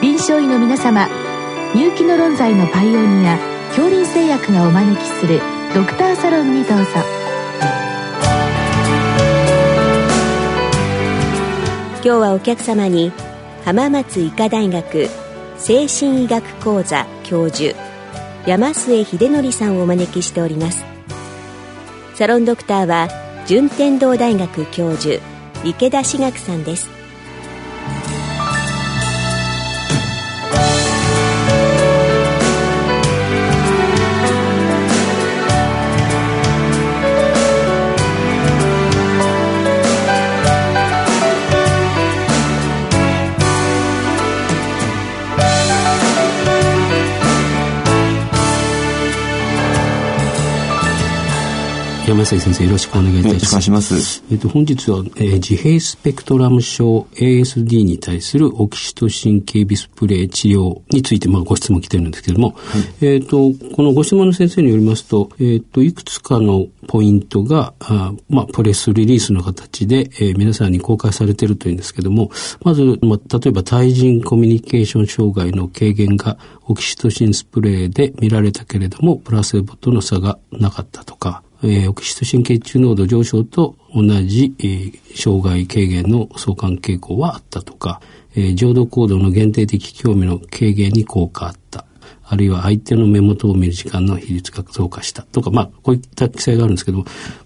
臨床医の皆様入気の論剤のパイオニア恐林製薬がお招きするドクターサロンにどうぞ。今日はお客様に浜松医科大学精神医学講座教授山末秀則さんをお招きしております。サロンドクターは順天堂大学教授池田志学さんです。山下先生よろしくお願いいたします。えっと、本日は、えー、自閉スペクトラム症 ASD に対するオキシトシン系ビスプレイ治療について、まあ、ご質問来てるんですけれども、はい、えっと、このご質問の先生によりますと、えっと、いくつかのポイントが、あまあ、プレスリリースの形で、えー、皆さんに公開されているというんですけども、まず、まあ、例えば対人コミュニケーション障害の軽減がオキシトシンスプレーで見られたけれども、プラセボとの差がなかったとか、えー、オキシトシン血中濃度上昇と同じ、えー、障害軽減の相関傾向はあったとか、えー、浄土行動の限定的興味の軽減に効果あった。あるいは相手の目元を見る時間の比率が増加したとか、まあ、こういった記載があるんですけど、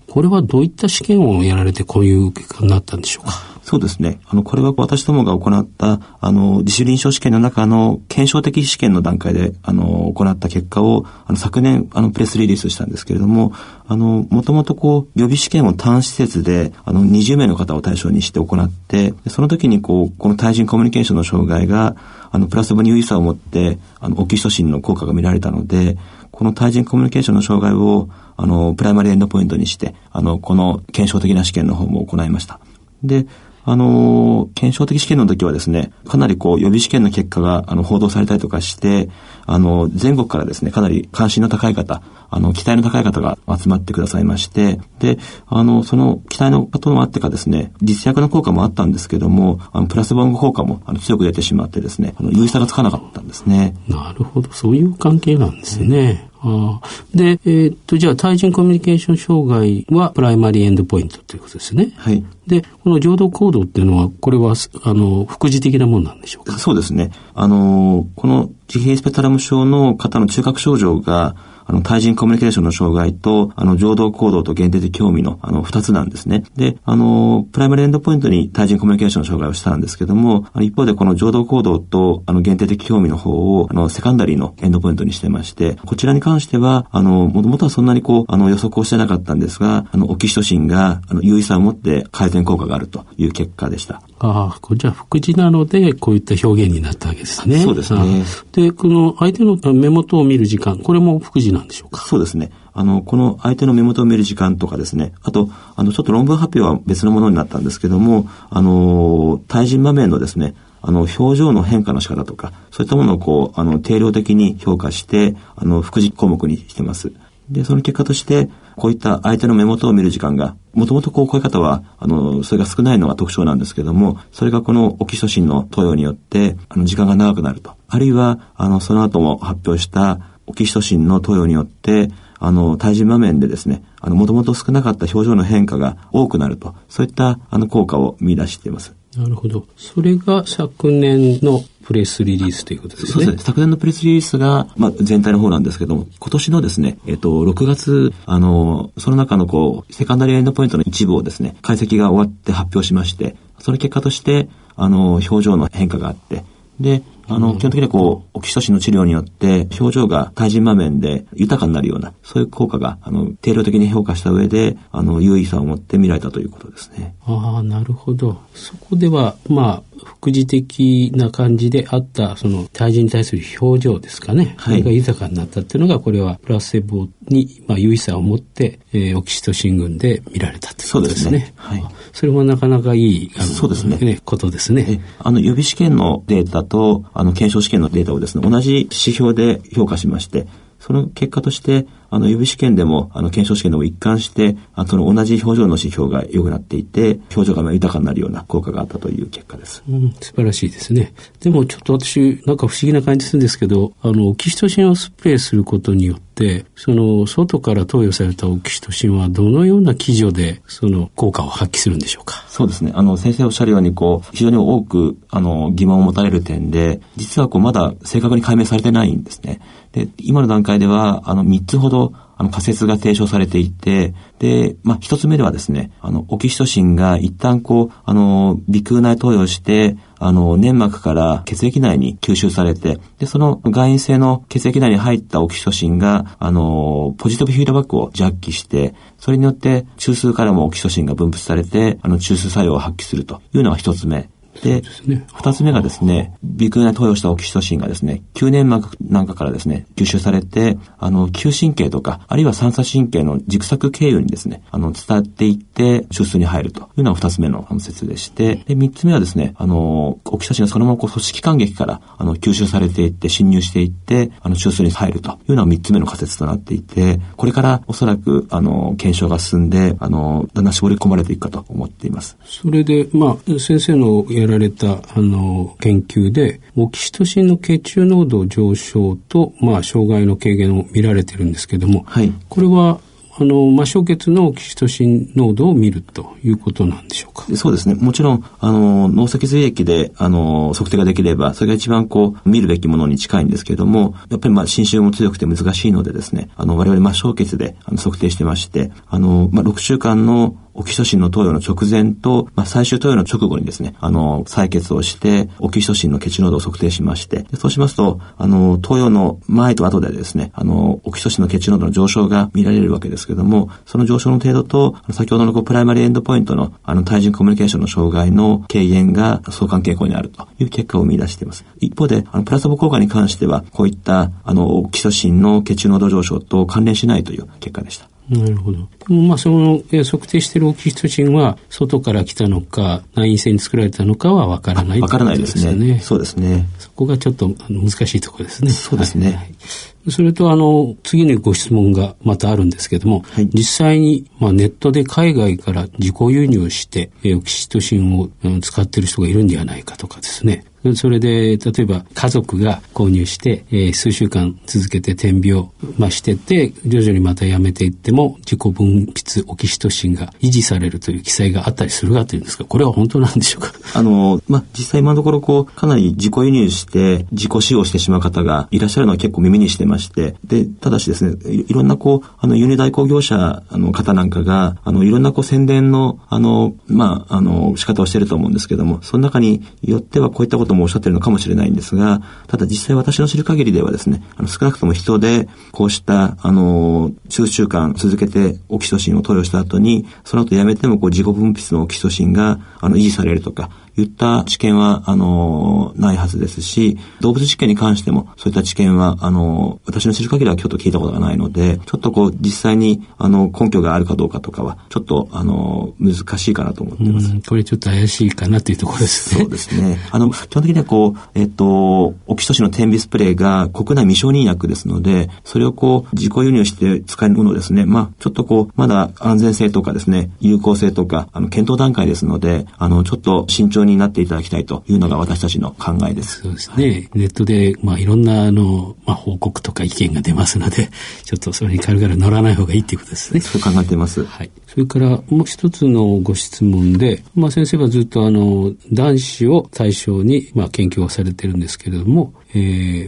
これはどういった試験をやられてこういう結果になったんでしょうか？そうですね。あの、これは私どもが行った、あの、自主臨床試験の中の検証的試験の段階で、あの、行った結果を、あの、昨年、あの、プレスリリースしたんですけれども、あの、もともとこう、予備試験を単施設で、あの、20名の方を対象にして行って、その時にこう、この対人コミュニケーションの障害が、あの、プラスボに有意差を持って、あの、オキシトシンの効果が見られたので、この対人コミュニケーションの障害を、あの、プライマリエンドポイントにして、あの、この検証的な試験の方も行いました。で、あの、検証的試験の時はですね、かなりこう予備試験の結果があの報道されたりとかして、あの、全国からですね、かなり関心の高い方、あの、期待の高い方が集まってくださいまして、で、あの、その期待の方もあってかですね、実薬の効果もあったんですけども、あの、プラスボン効果もあの強く出てしまってですね、あの、有意差がつかなかったんですね。なるほど、そういう関係なんですね。あで、えー、っと、じゃあ、対人コミュニケーション障害は primary endpoint ということですね。はい。で、この常同行動っていうのは、これは、あの、副次的なものなんでしょうか？そうですね。あの、この自閉スペクトラム症の方の中核症状が、あの、対人コミュニケーションの障害と、あの、常同行動と限定的興味の、あの、二つなんですね。で、あの、 primary endpoint に対人コミュニケーションの障害をしたんですけども、あの一方でこの常同行動と、あの、限定的興味の方を、あの、 secondary の endpoint にしてまして、こちらに関しては、あの、もともとはそんなにこう、あの、予測をしてなかったんですが、あの、オキシトシンが、あの、有意差を持って改善効果があるという結果でした。ああ、これじゃあ、副次なので、こういった表現になったわけですね。そうですね。で、この相手の目元を見る時間、これも副次なんでしょうか？そうですね。あの、この相手の目元を見る時間とかですね、あと、あの、ちょっと論文発表は別のものになったんですけども、あの、対人場面のですね、あの、表情の変化の仕方とか、そういったものをこう、あの、定量的に評価して、あの、副次項目にしてます。で、その結果として、こういった相手の目元を見る時間が、もともとこう、こういう方は、あの、それが少ないのが特徴なんですけども、それがこのオキシトシンの投与によって、あの、時間が長くなると。あるいは、あの、その後も発表したオキシトシンの投与によって、あの、対人場面でですね、あの、もともと少なかった表情の変化が多くなると、そういった、あの、効果を見出しています。なるほど。それが昨年のプレスリリースということですね。そうですね。昨年のプレスリリースが、まあ、全体の方なんですけども、今年のですね、えっと、6月、あの、その中のこう、セカンダリーエンドポイントの一部をですね、解析が終わって発表しまして、その結果として、あの、表情の変化があって、で、あの、基本的にはこう、オキシトシンの治療によって、表情が対人場面で豊かになるような、そういう効果が、あの、定量的に評価した上で、あの、優位さを持って見られたということですね。ああ、なるほど。そこでは、まあ、副次的な感じであった、その、対人に対する表情ですかね。はい。が豊かになったっていうのが、これは、プラセボに、まあ、優位さを持って、えー、オキシトシン群で見られたということですね。そうですね。はい。それもなかなかいい、あの、そうですね。ねことですね。あの、予備試験のデータと、あの、検証試験のデータをですね、同じ指標で評価しまして、その結果として、あの、予備試験でも、あの、検証試験でも一貫して、あその同じ表情の指標が良くなっていて、表情が豊かになるような効果があったという結果です。うん、素晴らしいですね。でもちょっと私、なんか不思議な感じするんですけど、あの、オキシトシンをスプレーすることによって、その、外から投与されたオキシトシンはどのような基準で、その効果を発揮するんでしょうか？そうですね。あの、先生おっしゃるように、こう、非常に多く、あの、疑問を持たれる点で、実はこう、まだ正確に解明されてないんですね。で、今の段階では、あの、3つほど、あの、仮説が提唱されていて、で、まあ、一つ目ではですね、あの、オキシトシンが一旦こう、あの、鼻腔内投与して、あの、粘膜から血液内に吸収されて、で、その外因性の血液内に入ったオキシトシンが、あの、ポジティブフィードバックをジャッキして、それによって中枢からもオキシトシンが分泌されて、あの、中枢作用を発揮するというのが一つ目。で、二つ目がですね、鼻腔内投与したオキシトシンがですね、吸粘膜なんかからですね、吸収されて、あの、嗅神経とか、あるいは三叉神経の軸索経由にですね、あの、伝っていって、中枢に入るというのが二つ目の説でして、で、三つ目はですね、あの、オキシトシンがそのままこう組織間撃から、あの、吸収されていって、侵入していって、あの、中枢に入るというのが三つ目の仮説となっていて、これからおそらく、あの、検証が進んで、あの、だんだん絞り込まれていくかと思っています。それで、まあ、先生のやられた、あの、研究で、オキシトシンの血中濃度上昇と、まあ、障害の軽減を見られてるんですけども、はい、これは、あの、末梢血のオキシトシン濃度を見るということなんでしょうか？そうですね。もちろん、あの、脳脊髄液で、あの、測定ができれば、それが一番こう、見るべきものに近いんですけれども、やっぱりまあ、侵襲も強くて難しいのでですね、あの、我々末梢血であの測定してまして、あの、まあ、6週間のオキシトシンの投与の直前と、まあ、最終投与の直後にですね、あの、採血をして、オキシトシンの血濃度を測定しまして、そうしますと、あの、投与の前と後でですね、あの、オキシトシンの血濃度の上昇が見られるわけですけども、その上昇の程度と、先ほどのこう primary endpoint の、あの、対人コミュニケーションの障害の軽減が相関傾向にあるという結果を見出しています。一方で、あの、プラセボ効果に関しては、こういった、あの、オキシトシンの血中濃度上昇と関連しないという結果でした。なるほど。でもまあその測定しているオキシトシンは外から来たのか内因性に作られたのかはわからないわからないですね。そうですね。そこがちょっと難しいところですね。そうですね。はいそれとあの、次にご質問がまたあるんですけども、はい、実際に、まあ、ネットで海外から自己輸入して、オキシトシンを、使っている人がいるんではないかとかですね、それで、例えば家族が購入して、えー、数週間続けて点鼻を、まあ、してて、徐々にまたやめていっても、自己分泌オキシトシンが維持されるという記載があったりするかというんですが、これは本当なんでしょうか？あの、まあ、実際今のところこう、かなり自己輸入して、自己使用してしまう方がいらっしゃるのは結構耳にしてまして、で、ただしですね、いろんなこう、あの、輸入代行業者の方なんかが、あの、いろんなこう宣伝の、あの、まあ、あの、仕方をしてると思うんですけども、その中によってはこういったこともおっしゃってるのかもしれないんですが、ただ実際私の知る限りではですね、あの少なくとも人で、こうした、あの、数週間続けてオキシトシンを投与した後に、その後やめてもこう自己分泌のオキシトシンが、あの、維持されるとか、言った知見は、あの、ないはずですし、動物実験に関しても、そういった知見は、あの、私の知る限りはちょっと聞いたことがないので、ちょっとこう、実際に、あの、根拠があるかどうかとかは、ちょっと、あの、難しいかなと思ってます。これちょっと怪しいかなというところですね。そうですね。あの、基本的にはこう、えっと、オキシトシンの点鼻スプレーが国内未承認薬ですので、それをこう、自己輸入して使えるものですね。まあ、ちょっとこう、まだ安全性とかですね、有効性とか、あの、検討段階ですので、あの、ちょっと慎重になっていただきたいというのが私たちの考えです。そうですね。はい、ネットで、まあ、いろんな、あの、まあ、報告とか意見が出ますので、ちょっとそれに軽々乗らない方がいいっていうことですね。そう考えています。はい。それからもう一つのご質問で、まあ、先生はずっとあの、男子を対象に、まあ、研究をされてるんですけれども、え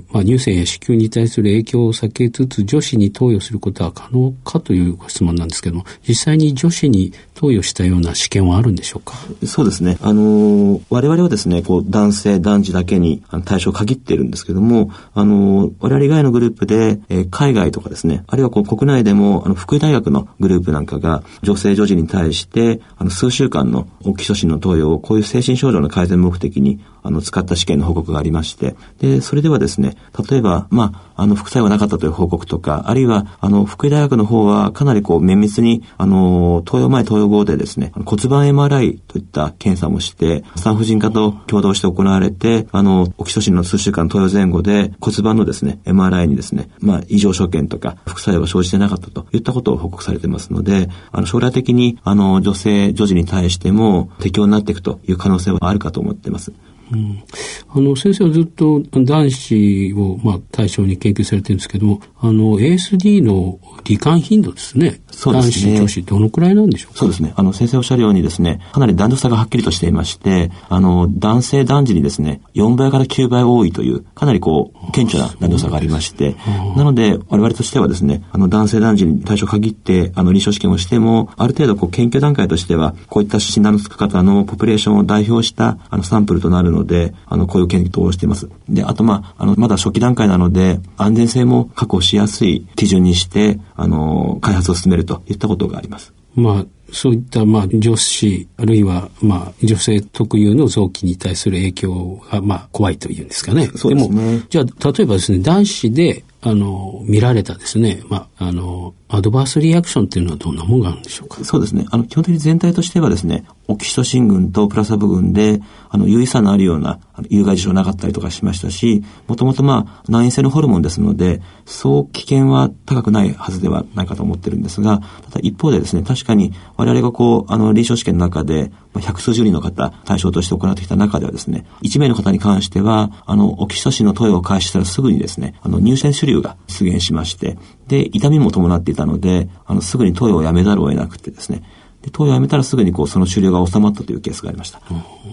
ーまあ、乳腺や子宮に対する影響を避けつつ女子に投与することは可能かというご質問なんですけども実際に女子に投与したような試験はあるんでしょうか？そうですね。あのー、我々はですね、こう、男性、男児だけに対象を限っているんですけども、あのー、我々以外のグループで、えー、海外とかですね、あるいはこう、国内でも、あの、福井大学のグループなんかが、女性女児に対して、あの、数週間のオキシトシンの投与を、こういう精神症状の改善目的に、あの、使った試験の報告がありまして、で、それではですね、例えば、まあ、あの、副作用がなかったという報告とか、あるいは、あの、福井大学の方はかなりこう、綿密に、あの、投与前、投与後でですね、骨盤 MRI といった検査もして、産婦人科と共同して行われて、あの、オキシトシンの数週間投与前後で骨盤のですね、MRI にですね、まあ、異常所見とか、副作用が生じてなかったといったことを報告されてますので、あの、将来的に、あの、女性、女児に対しても適用になっていくという可能性はあるかと思っています。うん、あの先生はずっと男子を、まあ、対象に研究されてるんですけどもあの ASD の罹患頻度ですねそうですね。男子、女子、どのくらいなんでしょうか？そうですね。あの、先生おっしゃるようにですね、かなり男女差がはっきりとしていまして、あの、男性男児にですね、4倍から9倍多いという、かなりこう、顕著な男女差がありまして、なので、我々としてはですね、あの、男性男児に対象限って、あの、臨床試験をしても、ある程度こう、研究段階としては、こういった診断のつく方のポピュレーションを代表した、あの、サンプルとなるので、あの、こういう検討をしています。で、あと、まあ、あの、まだ初期段階なので、安全性も確保しやすい基準にして、あの、開発を進めるといったことがあります。まあ、そういったまあ女子あるいはまあ女性特有の臓器に対する影響がまあ怖いというんですかね。そうですね。じゃあ例えばですね男子であの見られたですねまああのアドバースリアクションっていうのはどんなものがあるんでしょうか？そうですね。あの基本的に全体としてはですねオキシトシン群とプラサブ群であの有意差のあるような有害事象なかったりとかしましたしもともとまあ難因性のホルモンですのでそう危険は高くないはずではないかと思ってるんですがただ一方でですね確かに我々がこうあの臨床試験の中で百数十人の方対象として行ってきた中ではですね1名の方に関してはあのオキシトシンの投与を開始したらすぐにですねあの乳腺腫瘤が出現しましてで痛みも伴っていたのであのすぐに投与をやめざるを得なくてですねで投与をやめたらすぐにこうその腫瘤が収まったというケースがありました。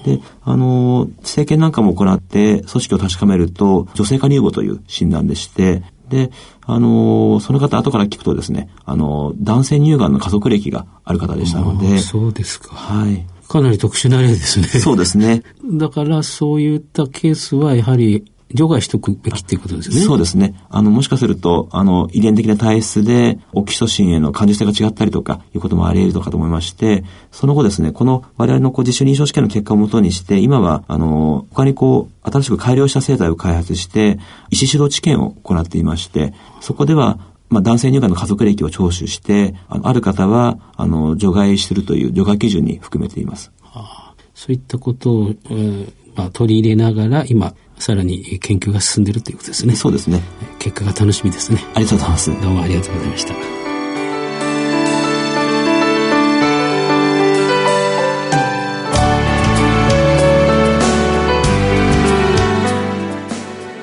で、あの、生検なんかも行って組織を確かめると女性化乳房という診断でして、で、あのその方後から聞くとですね、あの男性乳がんの家族歴がある方でしたので。そうですか。はい。かなり特殊な例ですね。そうですね。だからそういったケースはやはり除外しとくべきっていうことですね。そうですね。あの、もしかすると、あの、遺伝的な体質で、オキシトシンへの感受性が違ったりとか、いうこともあり得るのかと思いまして、その後ですね、この我々のこう自主臨床試験の結果をもとにして、今は、あの、他にこう、新しく改良した生態を開発して、医師指導治験を行っていまして、そこでは、まあ、男性乳がんの家族歴を聴取して、あのある方は、あの、除外するという除外基準に含めています。はあ、そういったことを、えーまあ、取り入れながら、今、さらに研究が進んでいるということですね。そうですね。結果が楽しみですね。ありがとうございます。どうもありがとうございました。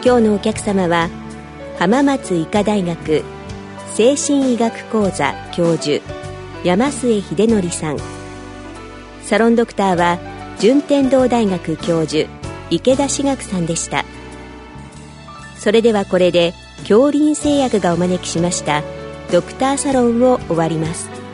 今日のお客様は浜松医科大学精神医学講座教授山末秀則さんサロンドクターは順天堂大学教授池田志学さんでした。それではこれで恐林製薬がお招きしましたドクターサロンを終わります。